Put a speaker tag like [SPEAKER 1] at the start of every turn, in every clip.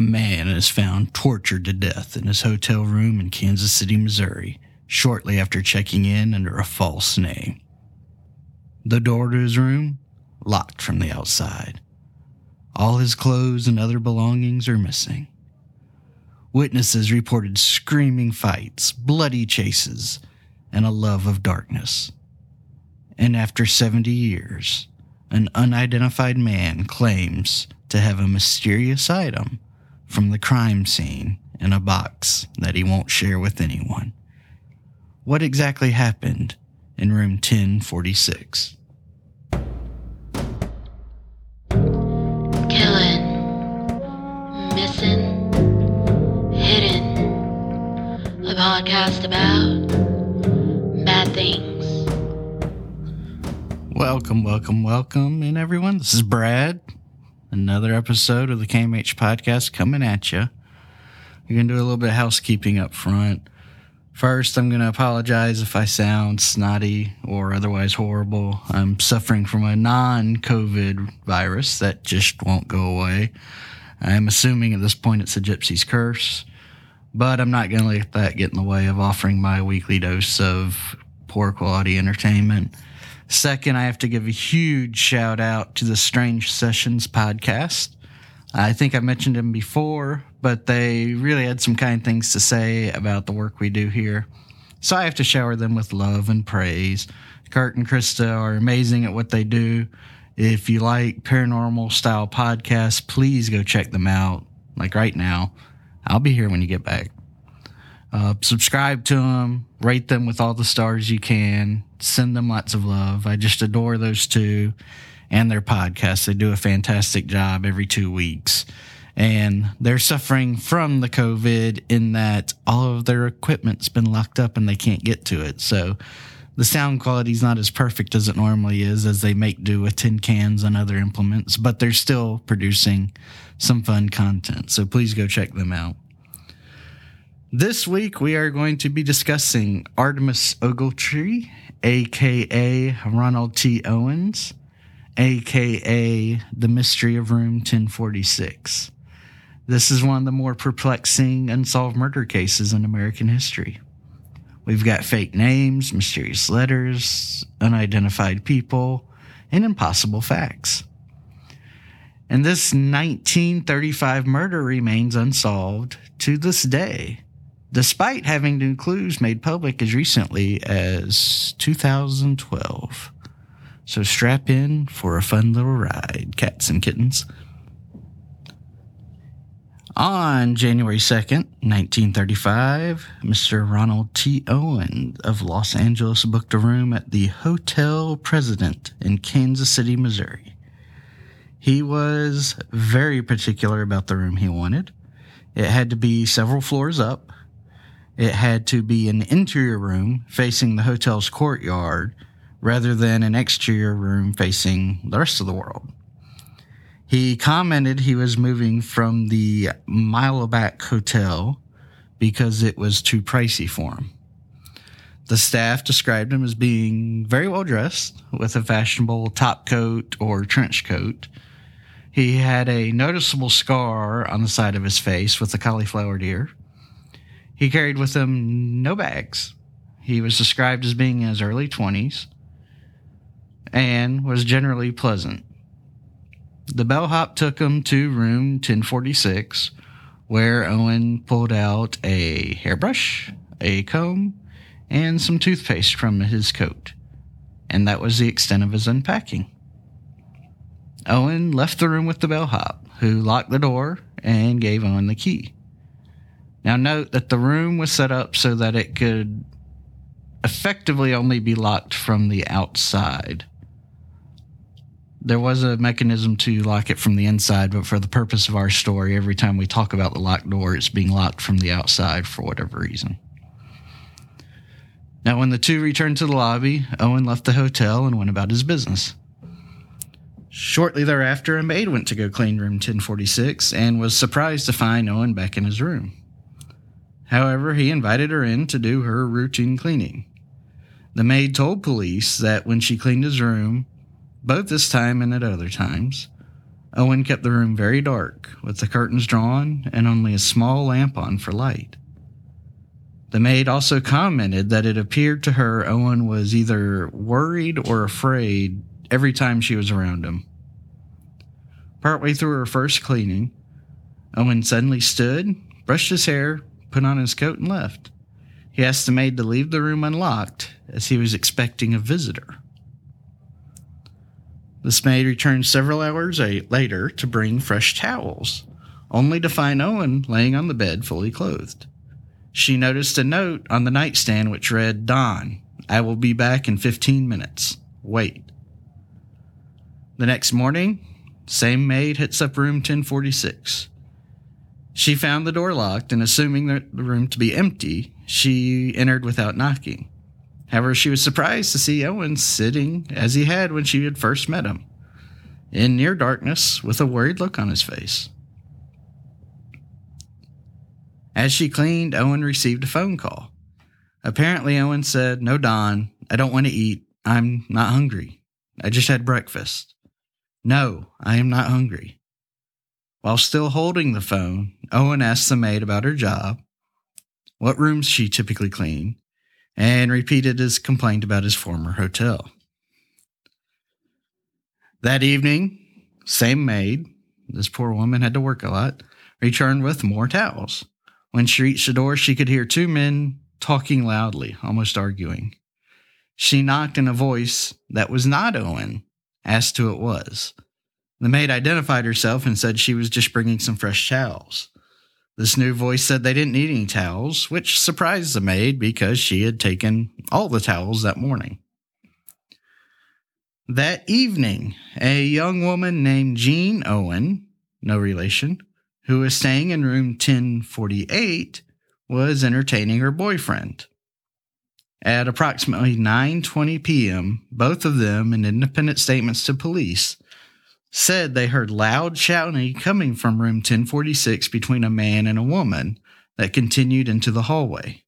[SPEAKER 1] A man is found tortured to death in his hotel room in Kansas City, Missouri, shortly after checking in under a false name. The door to his room locked from the outside. All his clothes and other belongings are missing. Witnesses reported screaming fights, bloody chases, and a love of darkness. And after 70 years, an unidentified man claims to have a mysterious item from the crime scene in a box that he won't share with anyone. What exactly happened in room 1046?
[SPEAKER 2] Killing, missing, hidden. A podcast about bad things.
[SPEAKER 1] Welcome, welcome, welcome, and everyone. This is Brad. Another episode of the KMH podcast coming at you. We're going to do a little bit of housekeeping up front. First, I'm going to apologize if I sound snotty or otherwise horrible. I'm suffering from a non COVID virus that just won't go away. I'm assuming at this point it's a gypsy's curse, but I'm not going to let that get in the way of offering my weekly dose of poor quality entertainment. Second, I have to give a huge shout out to the Strange Sessions podcast. I think I mentioned them before, but they really had some kind things to say about the work we do here. So I have to shower them with love and praise. Kurt and Krista are amazing at what they do. If you like paranormal style podcasts, please go check them out. Like right now, I'll be here when you get back. Uh, subscribe to them, rate them with all the stars you can, send them lots of love. I just adore those two and their podcast. They do a fantastic job every two weeks. And they're suffering from the COVID in that all of their equipment's been locked up and they can't get to it. So the sound quality is not as perfect as it normally is as they make do with tin cans and other implements, but they're still producing some fun content. So please go check them out. This week, we are going to be discussing Artemus Ogletree, aka Ronald T. Owens, aka The Mystery of Room 1046. This is one of the more perplexing unsolved murder cases in American history. We've got fake names, mysterious letters, unidentified people, and impossible facts. And this 1935 murder remains unsolved to this day despite having new clues made public as recently as 2012. So strap in for a fun little ride, cats and kittens. On January 2nd, 1935, Mr. Ronald T. Owen of Los Angeles booked a room at the Hotel President in Kansas City, Missouri. He was very particular about the room he wanted. It had to be several floors up, it had to be an interior room facing the hotel's courtyard rather than an exterior room facing the rest of the world. He commented he was moving from the Muehlebach Hotel because it was too pricey for him. The staff described him as being very well dressed with a fashionable top coat or trench coat. He had a noticeable scar on the side of his face with a cauliflower ear. He carried with him no bags. He was described as being in his early 20s and was generally pleasant. The bellhop took him to room 1046, where Owen pulled out a hairbrush, a comb, and some toothpaste from his coat. And that was the extent of his unpacking. Owen left the room with the bellhop, who locked the door and gave Owen the key. Now, note that the room was set up so that it could effectively only be locked from the outside. There was a mechanism to lock it from the inside, but for the purpose of our story, every time we talk about the locked door, it's being locked from the outside for whatever reason. Now, when the two returned to the lobby, Owen left the hotel and went about his business. Shortly thereafter, a maid went to go clean room 1046 and was surprised to find Owen back in his room. However, he invited her in to do her routine cleaning. The maid told police that when she cleaned his room, both this time and at other times, Owen kept the room very dark, with the curtains drawn and only a small lamp on for light. The maid also commented that it appeared to her Owen was either worried or afraid every time she was around him. Partway through her first cleaning, Owen suddenly stood, brushed his hair, put on his coat, and left. He asked the maid to leave the room unlocked as he was expecting a visitor. This maid returned several hours later to bring fresh towels, only to find Owen laying on the bed fully clothed. She noticed a note on the nightstand which read, Don, I will be back in 15 minutes. Wait. The next morning, same maid hits up room 1046. She found the door locked, and assuming the room to be empty, she entered without knocking. However, she was surprised to see Owen sitting as he had when she had first met him, in near darkness with a worried look on his face. As she cleaned, Owen received a phone call. Apparently, Owen said, No, Don, I don't want to eat. I'm not hungry. I just had breakfast. No, I am not hungry. While still holding the phone, Owen asked the maid about her job, what rooms she typically cleaned, and repeated his complaint about his former hotel. That evening, same maid, this poor woman had to work a lot, returned with more towels. When she reached the door, she could hear two men talking loudly, almost arguing. She knocked in a voice that was not Owen, asked who it was. The maid identified herself and said she was just bringing some fresh towels. This new voice said they didn't need any towels, which surprised the maid because she had taken all the towels that morning. That evening, a young woman named Jean Owen, no relation, who was staying in room 1048, was entertaining her boyfriend. At approximately 9:20 p.m., both of them in independent statements to police said they heard loud shouting coming from room 1046 between a man and a woman that continued into the hallway.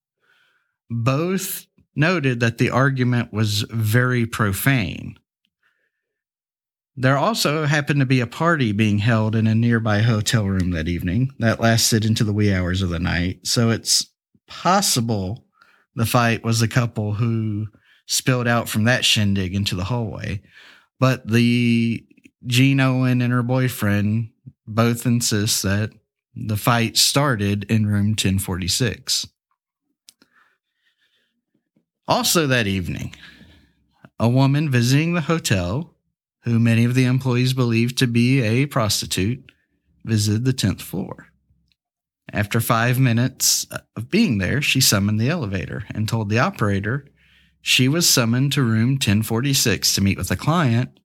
[SPEAKER 1] Both noted that the argument was very profane. There also happened to be a party being held in a nearby hotel room that evening that lasted into the wee hours of the night. So it's possible the fight was the couple who spilled out from that shindig into the hallway. But the Jean Owen and her boyfriend both insist that the fight started in room 1046. Also, that evening, a woman visiting the hotel who many of the employees believed to be a prostitute, visited the 10th floor. After five minutes of being there, she summoned the elevator and told the operator she was summoned to room 1046 to meet with a client,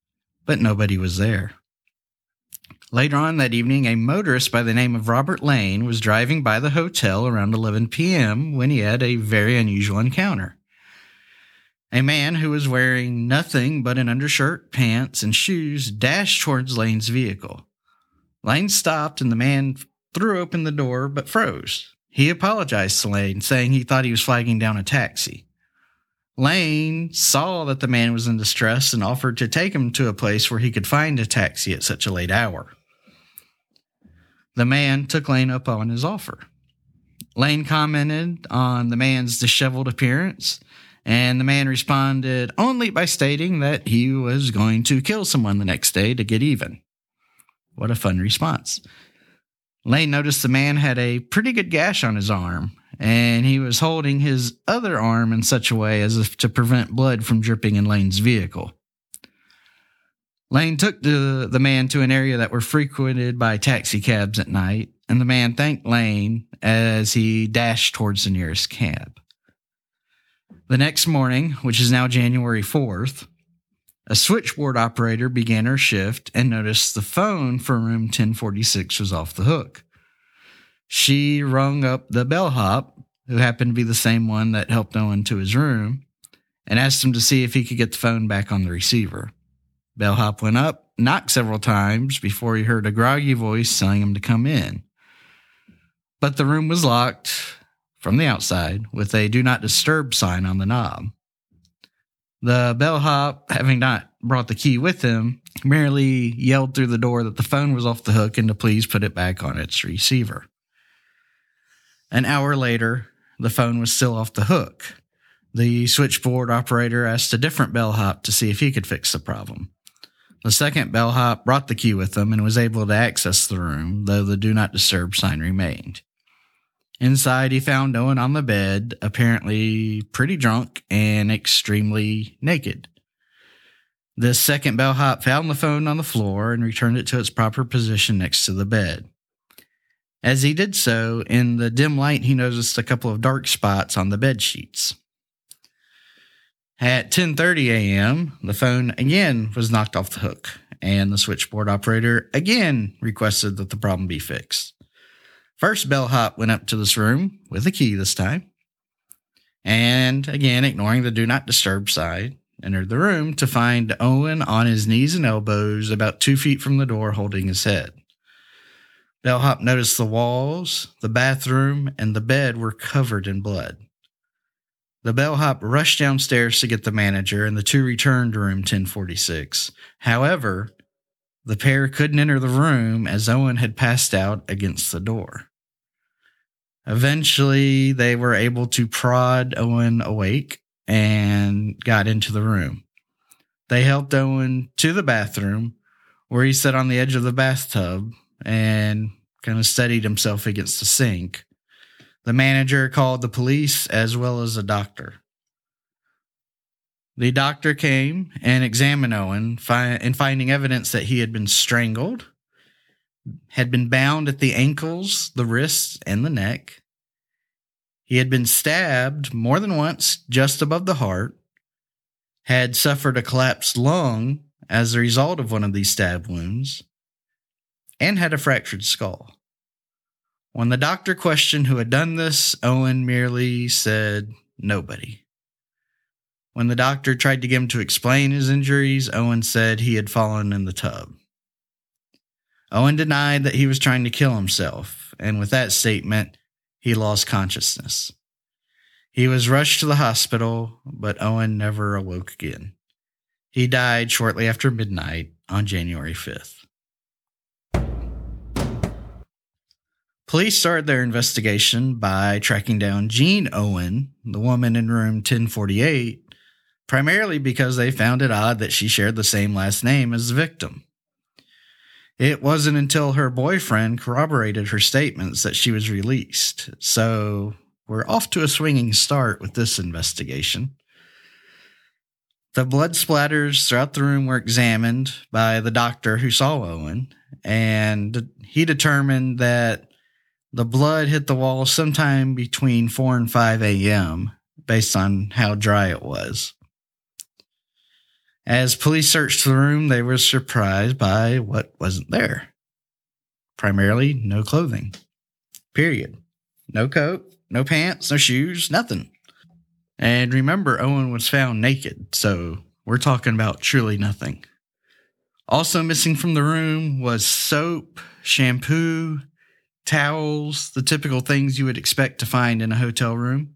[SPEAKER 1] but nobody was there. Later on that evening, a motorist by the name of Robert Lane was driving by the hotel around 11 p.m. when he had a very unusual encounter. A man who was wearing nothing but an undershirt, pants, and shoes dashed towards Lane's vehicle. Lane stopped and the man threw open the door but froze. He apologized to Lane, saying he thought he was flagging down a taxi. Lane saw that the man was in distress and offered to take him to a place where he could find a taxi at such a late hour. The man took Lane up on his offer. Lane commented on the man's disheveled appearance and the man responded only by stating that he was going to kill someone the next day to get even. What a fun response. Lane noticed the man had a pretty good gash on his arm, and he was holding his other arm in such a way as if to prevent blood from dripping in Lane's vehicle. Lane took the, the man to an area that were frequented by taxi cabs at night, and the man thanked Lane as he dashed towards the nearest cab. The next morning, which is now January 4th, a switchboard operator began her shift and noticed the phone for room 1046 was off the hook. She rung up the bellhop, who happened to be the same one that helped Owen to his room, and asked him to see if he could get the phone back on the receiver. Bellhop went up, knocked several times before he heard a groggy voice telling him to come in. But the room was locked, from the outside with a do not disturb sign on the knob. The bellhop, having not brought the key with him, merely yelled through the door that the phone was off the hook and to please put it back on its receiver. An hour later, the phone was still off the hook. The switchboard operator asked a different bellhop to see if he could fix the problem. The second bellhop brought the key with him and was able to access the room, though the do not disturb sign remained. Inside, he found Owen on the bed, apparently pretty drunk and extremely naked. The second bellhop found the phone on the floor and returned it to its proper position next to the bed. As he did so, in the dim light, he noticed a couple of dark spots on the bed sheets. At 10:30 a.m., the phone again was knocked off the hook, and the switchboard operator again requested that the problem be fixed. First bellhop went up to this room with a key this time, and again ignoring the do not disturb sign, entered the room to find Owen on his knees and elbows about two feet from the door holding his head. Bellhop noticed the walls, the bathroom, and the bed were covered in blood. The bellhop rushed downstairs to get the manager, and the two returned to room 1046. However, the pair couldn't enter the room as Owen had passed out against the door. Eventually, they were able to prod Owen awake and got into the room. They helped Owen to the bathroom where he sat on the edge of the bathtub and kind of steadied himself against the sink. The manager called the police as well as a doctor. The doctor came and examined Owen, fi- and finding evidence that he had been strangled, had been bound at the ankles, the wrists, and the neck, he had been stabbed more than once just above the heart, had suffered a collapsed lung as a result of one of these stab wounds, and had a fractured skull. When the doctor questioned who had done this, Owen merely said, Nobody. When the doctor tried to get him to explain his injuries, Owen said he had fallen in the tub. Owen denied that he was trying to kill himself, and with that statement, he lost consciousness. He was rushed to the hospital, but Owen never awoke again. He died shortly after midnight on January 5th. Police started their investigation by tracking down Jean Owen, the woman in room 1048, primarily because they found it odd that she shared the same last name as the victim. It wasn't until her boyfriend corroborated her statements that she was released. So we're off to a swinging start with this investigation. The blood splatters throughout the room were examined by the doctor who saw Owen, and he determined that the blood hit the wall sometime between 4 and 5 a.m., based on how dry it was. As police searched the room, they were surprised by what wasn't there. Primarily, no clothing. Period. No coat, no pants, no shoes, nothing. And remember, Owen was found naked, so we're talking about truly nothing. Also missing from the room was soap, shampoo, towels, the typical things you would expect to find in a hotel room.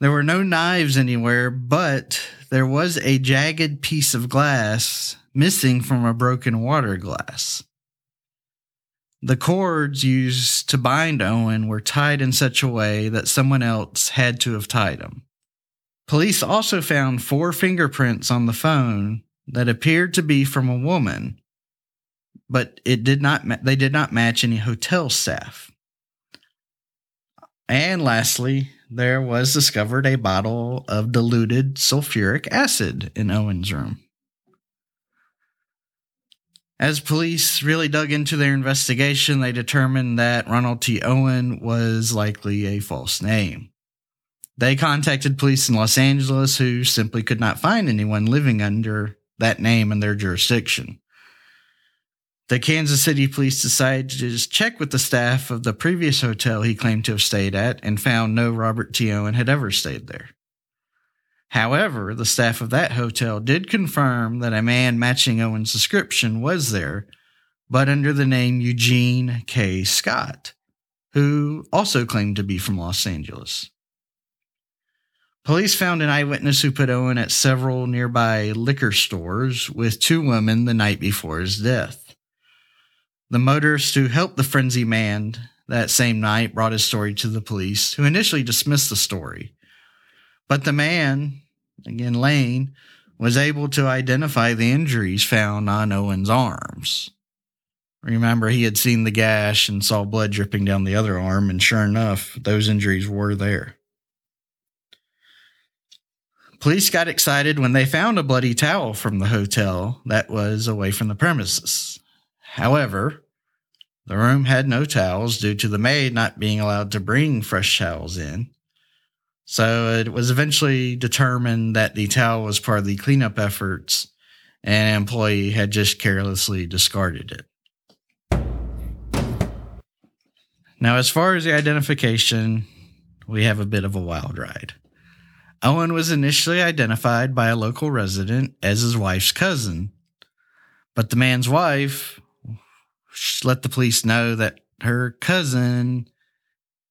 [SPEAKER 1] There were no knives anywhere, but there was a jagged piece of glass missing from a broken water glass. The cords used to bind Owen were tied in such a way that someone else had to have tied them. Police also found four fingerprints on the phone that appeared to be from a woman, but it did not ma- they did not match any hotel staff. And lastly, there was discovered a bottle of diluted sulfuric acid in Owen's room. As police really dug into their investigation, they determined that Ronald T. Owen was likely a false name. They contacted police in Los Angeles who simply could not find anyone living under that name in their jurisdiction. The Kansas City police decided to just check with the staff of the previous hotel he claimed to have stayed at and found no Robert T. Owen had ever stayed there. However, the staff of that hotel did confirm that a man matching Owen's description was there, but under the name Eugene K. Scott, who also claimed to be from Los Angeles. Police found an eyewitness who put Owen at several nearby liquor stores with two women the night before his death. The motorist who helped the frenzy man that same night brought his story to the police, who initially dismissed the story. But the man, again Lane, was able to identify the injuries found on Owen's arms. Remember, he had seen the gash and saw blood dripping down the other arm, and sure enough, those injuries were there. Police got excited when they found a bloody towel from the hotel that was away from the premises. However, the room had no towels due to the maid not being allowed to bring fresh towels in. So it was eventually determined that the towel was part of the cleanup efforts and an employee had just carelessly discarded it. Now, as far as the identification, we have a bit of a wild ride. Owen was initially identified by a local resident as his wife's cousin, but the man's wife let the police know that her cousin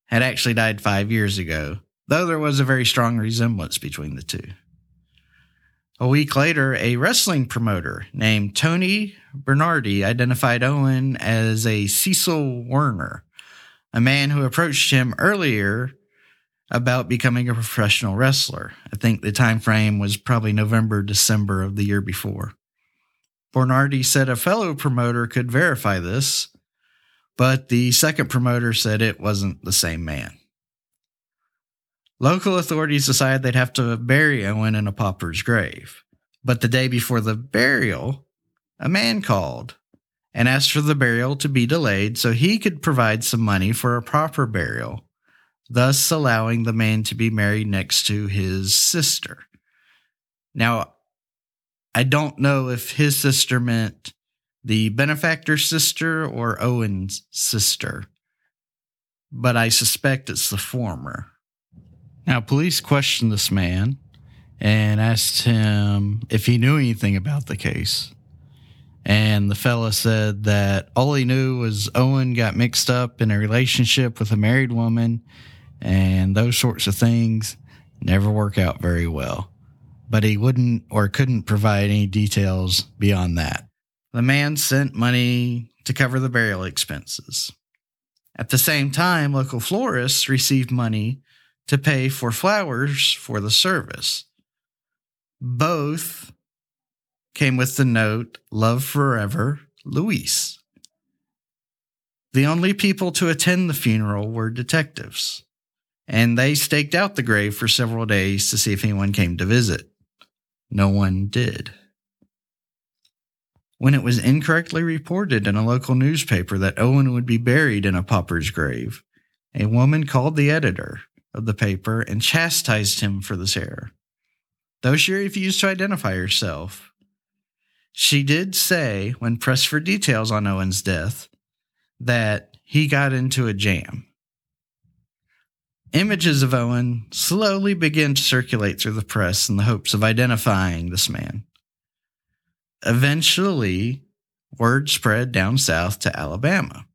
[SPEAKER 1] had actually died five years ago, though there was a very strong resemblance between the two. A week later, a wrestling promoter named Tony Bernardi identified Owen as a Cecil Werner, a man who approached him earlier about becoming a professional wrestler. I think the time frame was probably November, December of the year before. Bernardi said a fellow promoter could verify this, but the second promoter said it wasn't the same man. Local authorities decided they'd have to bury Owen in a pauper's grave. But the day before the burial, a man called and asked for the burial to be delayed so he could provide some money for a proper burial, thus allowing the man to be married next to his sister. Now, I don't know if his sister meant the benefactor's sister or Owen's sister, but I suspect it's the former. Now, police questioned this man and asked him if he knew anything about the case. And the fella said that all he knew was Owen got mixed up in a relationship with a married woman, and those sorts of things never work out very well. But he wouldn't or couldn't provide any details beyond that. The man sent money to cover the burial expenses. At the same time, local florists received money to pay for flowers for the service. Both came with the note, Love Forever, Louise. The only people to attend the funeral were detectives, and they staked out the grave for several days to see if anyone came to visit. No one did. When it was incorrectly reported in a local newspaper that Owen would be buried in a pauper's grave, a woman called the editor of the paper and chastised him for this error. Though she refused to identify herself, she did say, when pressed for details on Owen's death, that he got into a jam. Images of Owen slowly began to circulate through the press in the hopes of identifying this man. Eventually, word spread down south to Alabama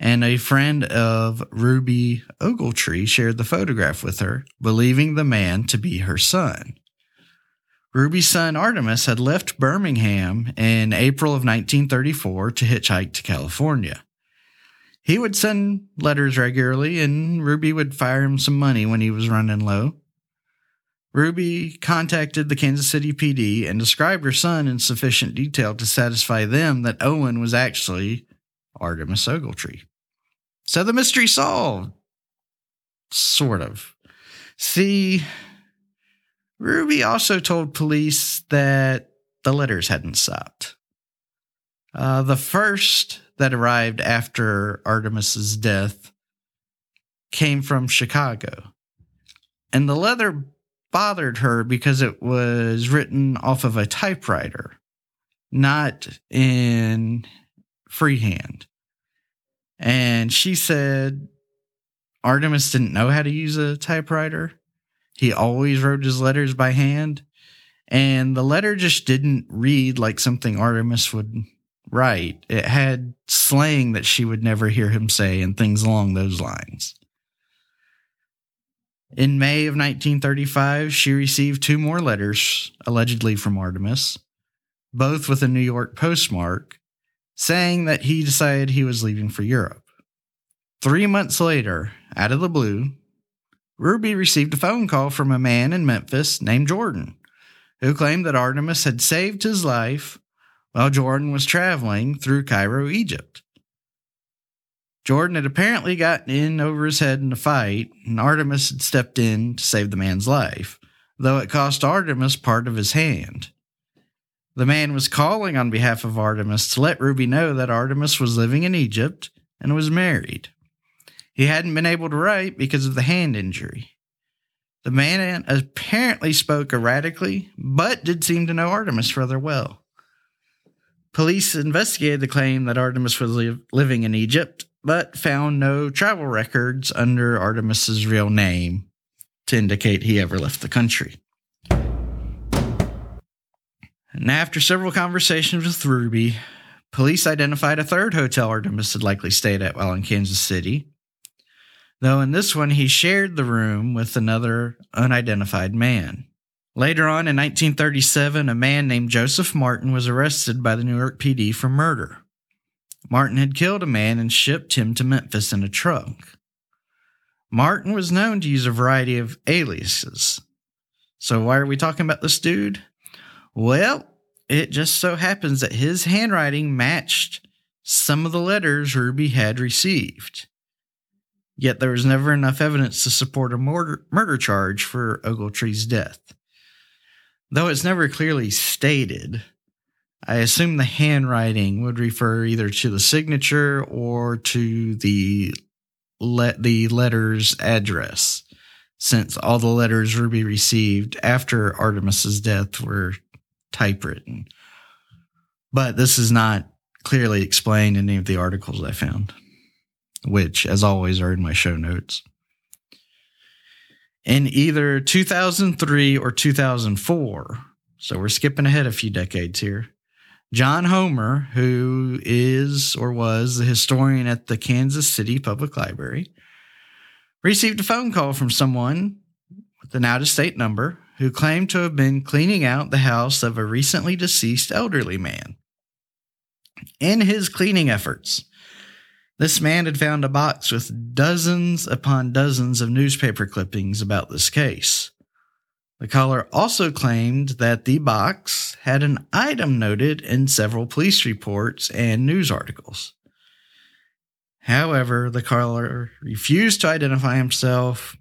[SPEAKER 1] and a friend of Ruby Ogletree shared the photograph with her, believing the man to be her son. Ruby's son Artemus had left Birmingham in April of 1934 to hitchhike to California. He would send letters regularly, and Ruby would fire him some money when he was running low. Ruby contacted the Kansas City PD and described her son in sufficient detail to satisfy them that Owen was actually Artemus Ogletree. So the mystery solved. Sort of. See, Ruby also told police that the letters hadn't stopped. Uh, the first that arrived after Artemus's death came from Chicago. And the letter bothered her because it was written off of a typewriter, not in freehand. And she said Artemus didn't know how to use a typewriter. He always wrote his letters by hand. And the letter just didn't read like something Artemus would write. It had slang that she would never hear him say and things along those lines. In May of 1935, she received two more letters, allegedly from Artemus, both with a New York postmark, saying that he decided he was leaving for Europe. Three months later, out of the blue, Ruby received a phone call from a man in Memphis named Jordan, who claimed that Artemus had saved his life while Jordan was traveling through Cairo, Egypt. Jordan had apparently gotten in over his head in a fight, and Artemus had stepped in to save the man's life, though it cost Artemus part of his hand. The man was calling on behalf of Artemus to let Ruby know that Artemus was living in Egypt and was married. He hadn't been able to write because of the hand injury. The man apparently spoke erratically, but did seem to know Artemus rather well. Police investigated the claim that Artemus was li- living in Egypt, but found no travel records under Artemus's real name to indicate he ever left the country. And after several conversations with Ruby, police identified a third hotel Artemus had likely stayed at while in Kansas City. Though in this one, he shared the room with another unidentified man. Later on in 1937, a man named Joseph Martin was arrested by the New York PD for murder. Martin had killed a man and shipped him to Memphis in a trunk. Martin was known to use a variety of aliases. So, why are we talking about this dude? Well, it just so happens that his handwriting matched some of the letters Ruby had received. Yet there was never enough evidence to support a murder, murder charge for Ogletree's death. Though it's never clearly stated, I assume the handwriting would refer either to the signature or to the let the letter's address, since all the letters Ruby received after Artemus's death were typewritten. But this is not clearly explained in any of the articles I found, which, as always, are in my show notes. In either 2003 or 2004, so we're skipping ahead a few decades here, John Horner, who is or was the historian at the Kansas City Public Library, received a phone call from someone with an out of state number who claimed to have been cleaning out the house of a recently deceased elderly man. In his cleaning efforts, this man had found a box with dozens upon dozens of newspaper clippings about this case. The caller also claimed that the box had an item noted in several police reports and news articles. However, the caller refused to identify himself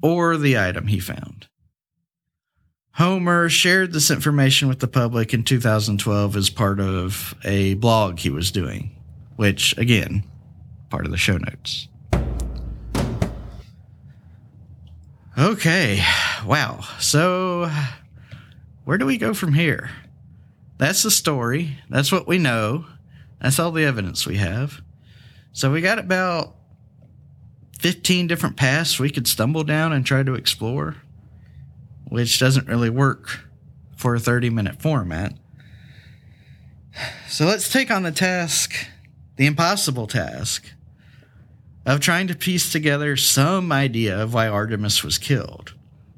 [SPEAKER 1] or the item he found. Horner shared this information with the public in 2012 as part of a blog he was doing, which, again, part of the show notes. Okay, wow. So, where do we go from here? That's the story. That's what we know. That's all the evidence we have. So, we got about 15 different paths we could stumble down and try to explore, which doesn't really work for a 30 minute format. So, let's take on the task, the impossible task of trying to piece together some idea of why Artemus was killed.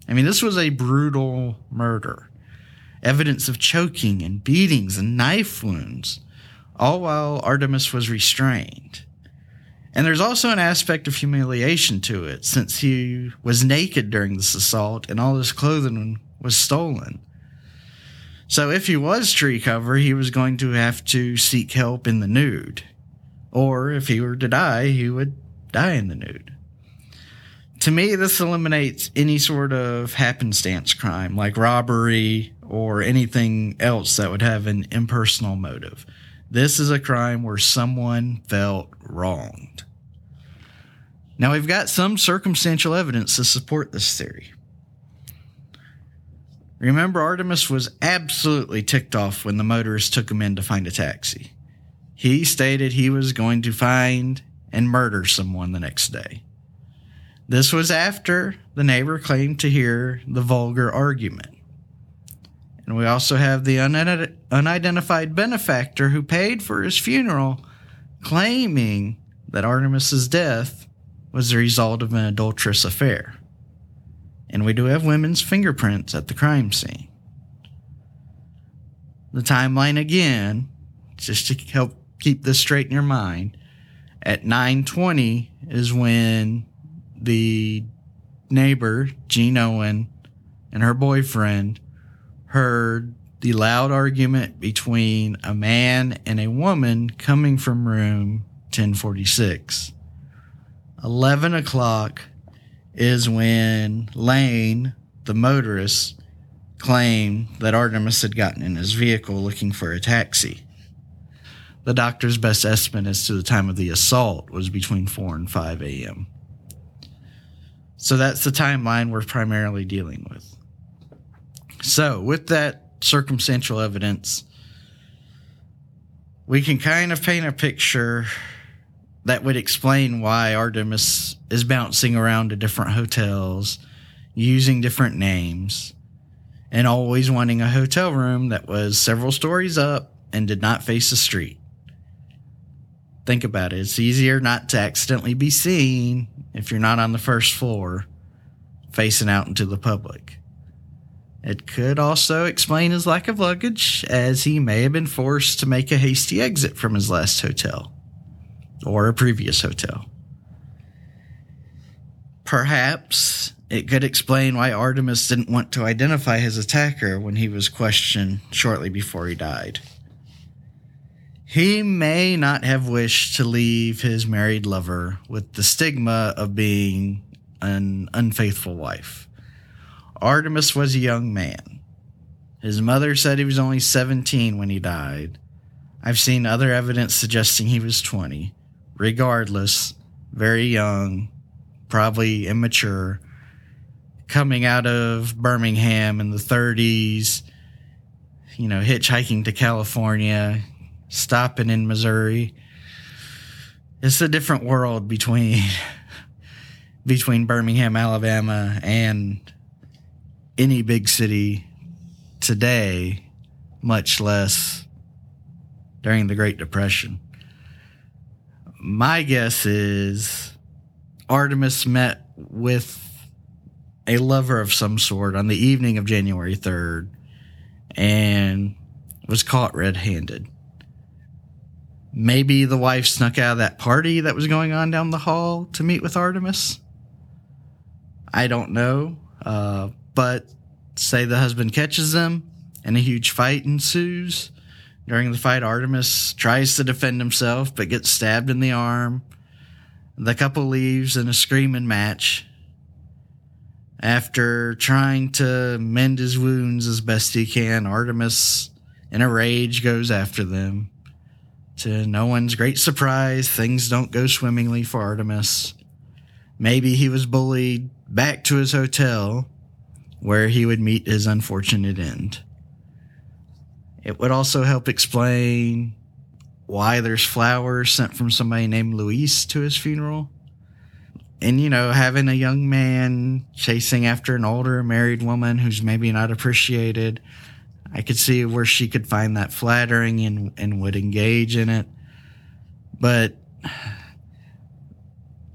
[SPEAKER 1] I mean, this was a brutal murder. Evidence of choking and beatings and knife wounds, all while Artemus was restrained. And there's also an aspect of humiliation to it, since he was naked during this assault and all his clothing was stolen. So if he was tree cover, he was going to have to seek help in the nude. Or if he were to die, he would die in the nude. To me, this eliminates any sort of happenstance crime like robbery or anything else that would have an impersonal motive. This is a crime where someone felt wronged. Now, we've got some circumstantial evidence to support this theory. Remember, Artemus was absolutely ticked off when the motorist took him in to find a taxi. He stated he was going to find and murder someone the next day. This was after the neighbor claimed to hear the vulgar argument. And we also have the unidentified benefactor who paid for his funeral, claiming that Artemus's death was the result of an adulterous affair. And we do have women's fingerprints at the crime scene. The timeline again, just to help keep this straight in your mind, at 9:20 is when the neighbor, Jean Owen, and her boyfriend heard the loud argument between a man and a woman coming from room 1046. 11 o'clock is when Lane, the motorist, claimed that Artemus had gotten in his vehicle looking for a taxi. The doctor's best estimate as to the time of the assault was between 4 and 5 a.m. So that's the timeline we're primarily dealing with. So, with that circumstantial evidence, we can kind of paint a picture that would explain why Artemus is bouncing around to different hotels, using different names, and always wanting a hotel room that was several stories up and did not face the street. Think about it. It's easier not to accidentally be seen if you're not on the first floor facing out into the public. It could also explain his lack of luggage, as he may have been forced to make a hasty exit from his last hotel or a previous hotel. Perhaps it could explain why Artemus didn't want to identify his attacker when he was questioned shortly before he died. He may not have wished to leave his married lover with the stigma of being an unfaithful wife. Artemus was a young man. His mother said he was only 17 when he died. I've seen other evidence suggesting he was 20. Regardless, very young, probably immature, coming out of Birmingham in the 30s, you know, hitchhiking to California, stopping in Missouri. It's a different world between between Birmingham, Alabama and any big city today, much less during the Great Depression. My guess is Artemus met with a lover of some sort on the evening of January 3rd and was caught red handed. Maybe the wife snuck out of that party that was going on down the hall to meet with Artemus. I don't know. Uh, but say the husband catches them and a huge fight ensues. During the fight, Artemus tries to defend himself but gets stabbed in the arm. The couple leaves in a screaming match. After trying to mend his wounds as best he can, Artemus, in a rage, goes after them. To no one's great surprise, things don't go swimmingly for Artemus. Maybe he was bullied back to his hotel where he would meet his unfortunate end. It would also help explain why there's flowers sent from somebody named Louise to his funeral. And, you know, having a young man chasing after an older married woman who's maybe not appreciated, I could see where she could find that flattering and, and would engage in it. But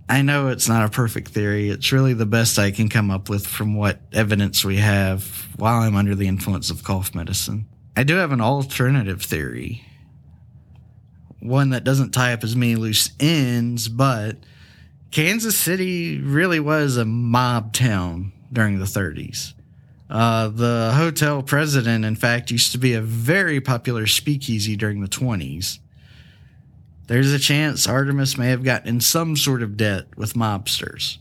[SPEAKER 1] I know it's not a perfect theory. It's really the best I can come up with from what evidence we have while I'm under the influence of cough medicine. I do have an alternative theory. One that doesn't tie up as many loose ends, but Kansas City really was a mob town during the 30s. Uh, the hotel president, in fact, used to be a very popular speakeasy during the 20s. There's a chance Artemus may have gotten in some sort of debt with mobsters.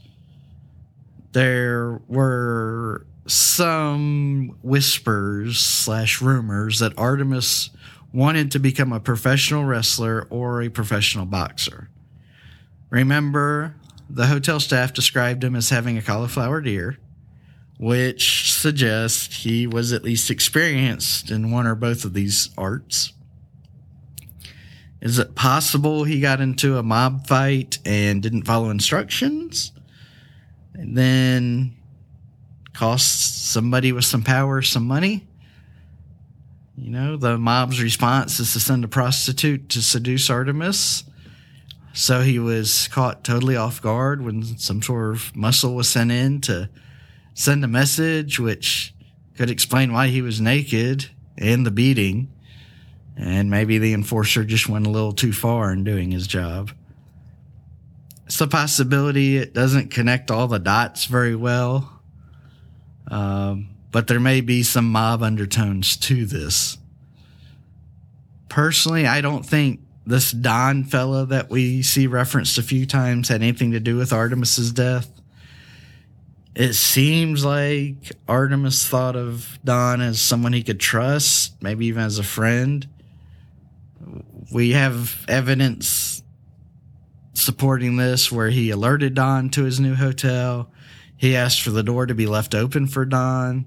[SPEAKER 1] There were some whispers slash rumors that Artemus wanted to become a professional wrestler or a professional boxer. Remember, the hotel staff described him as having a cauliflower ear, which suggests he was at least experienced in one or both of these arts. Is it possible he got into a mob fight and didn't follow instructions? And then cost somebody with some power some money? You know, the mob's response is to send a prostitute to seduce Artemus. So he was caught totally off guard when some sort of muscle was sent in to send a message which could explain why he was naked and the beating. And maybe the enforcer just went a little too far in doing his job. It's a possibility it doesn't connect all the dots very well. Um, but there may be some mob undertones to this. Personally, I don't think this Don fella that we see referenced a few times had anything to do with Artemus's death. It seems like Artemus thought of Don as someone he could trust, maybe even as a friend. We have evidence supporting this where he alerted Don to his new hotel. He asked for the door to be left open for Don,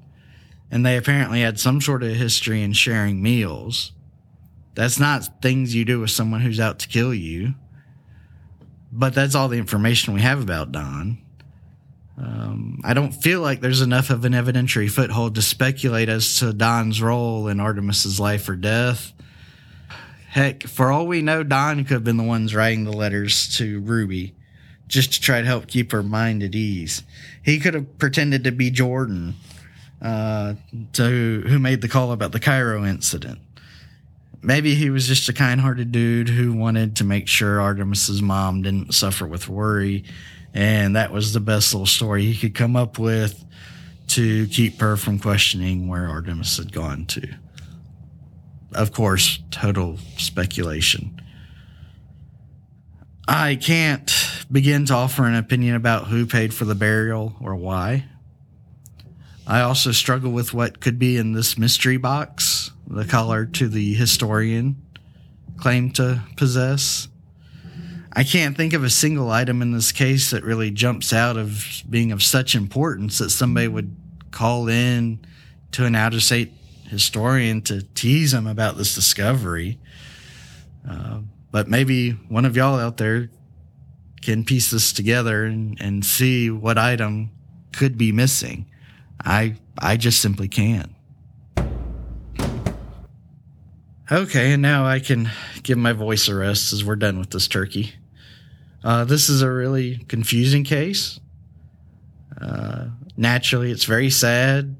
[SPEAKER 1] and they apparently had some sort of history in sharing meals. That's not things you do with someone who's out to kill you. But that's all the information we have about Don. Um, I don't feel like there's enough of an evidentiary foothold to speculate as to Don's role in Artemus's life or death. Heck, for all we know, Don could have been the ones writing the letters to Ruby just to try to help keep her mind at ease. He could have pretended to be Jordan, uh, to who made the call about the Cairo incident. Maybe he was just a kind hearted dude who wanted to make sure Artemus's mom didn't suffer with worry. And that was the best little story he could come up with to keep her from questioning where Artemus had gone to. Of course, total speculation. I can't begin to offer an opinion about who paid for the burial or why. I also struggle with what could be in this mystery box, the color to the historian claimed to possess. I can't think of a single item in this case that really jumps out of being of such importance that somebody would call in to an out of state historian to tease him about this discovery. Uh, but maybe one of y'all out there can piece this together and, and see what item could be missing. I I just simply can't. Okay, and now I can give my voice a rest as we're done with this turkey. Uh, this is a really confusing case. Uh, naturally, it's very sad.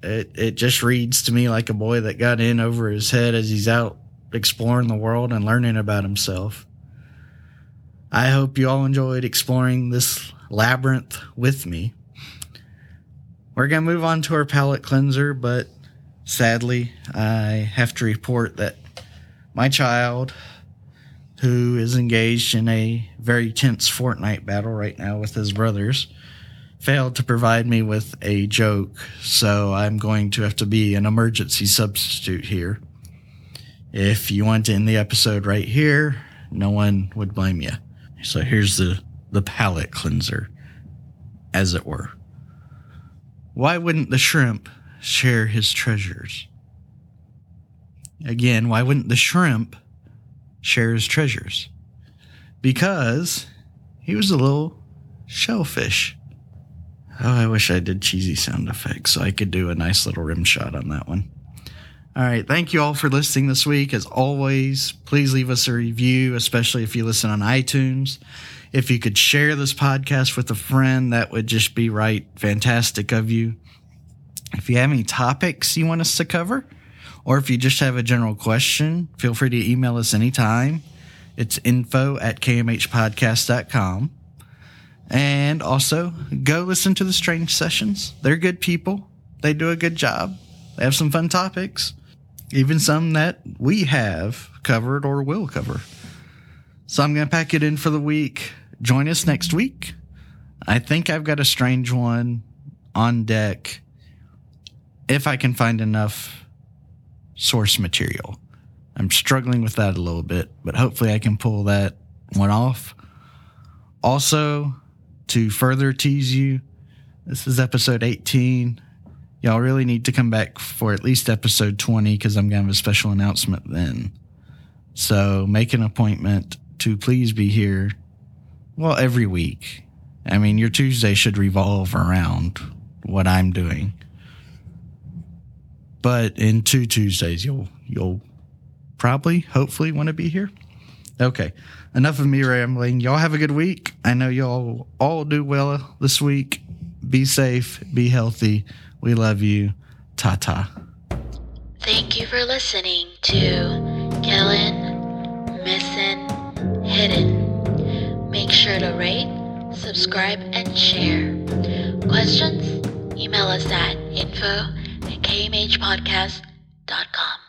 [SPEAKER 1] It it just reads to me like a boy that got in over his head as he's out exploring the world and learning about himself. I hope you all enjoyed exploring this labyrinth with me. We're going to move on to our palate cleanser, but sadly, I have to report that my child, who is engaged in a very tense Fortnite battle right now with his brothers, failed to provide me with a joke, so I'm going to have to be an emergency substitute here. If you want to end the episode right here, no one would blame you. So here's the, the palate cleanser, as it were. Why wouldn't the shrimp share his treasures? Again, why wouldn't the shrimp share his treasures? Because he was a little shellfish. Oh, I wish I did cheesy sound effects so I could do a nice little rim shot on that one. All right. Thank you all for listening this week. As always, please leave us a review, especially if you listen on iTunes. If you could share this podcast with a friend, that would just be right fantastic of you. If you have any topics you want us to cover, or if you just have a general question, feel free to email us anytime. It's info at kmhpodcast.com. And also, go listen to the Strange Sessions. They're good people, they do a good job, they have some fun topics even some that we have covered or will cover. So I'm going to pack it in for the week. Join us next week. I think I've got a strange one on deck if I can find enough source material. I'm struggling with that a little bit, but hopefully I can pull that one off. Also, to further tease you, this is episode 18 y'all really need to come back for at least episode 20 because I'm going to have a special announcement then. So make an appointment to please be here. Well, every week. I mean, your Tuesday should revolve around what I'm doing. But in two Tuesdays, you'll you'll probably, hopefully, want to be here. Okay, enough of me rambling. Y'all have a good week. I know y'all all do well this week Be safe. Be healthy. We love you. Ta ta.
[SPEAKER 2] Thank you for listening to Kellen Missing Hidden. Make sure to rate, subscribe, and share. Questions? Email us at info kmhpodcast.com.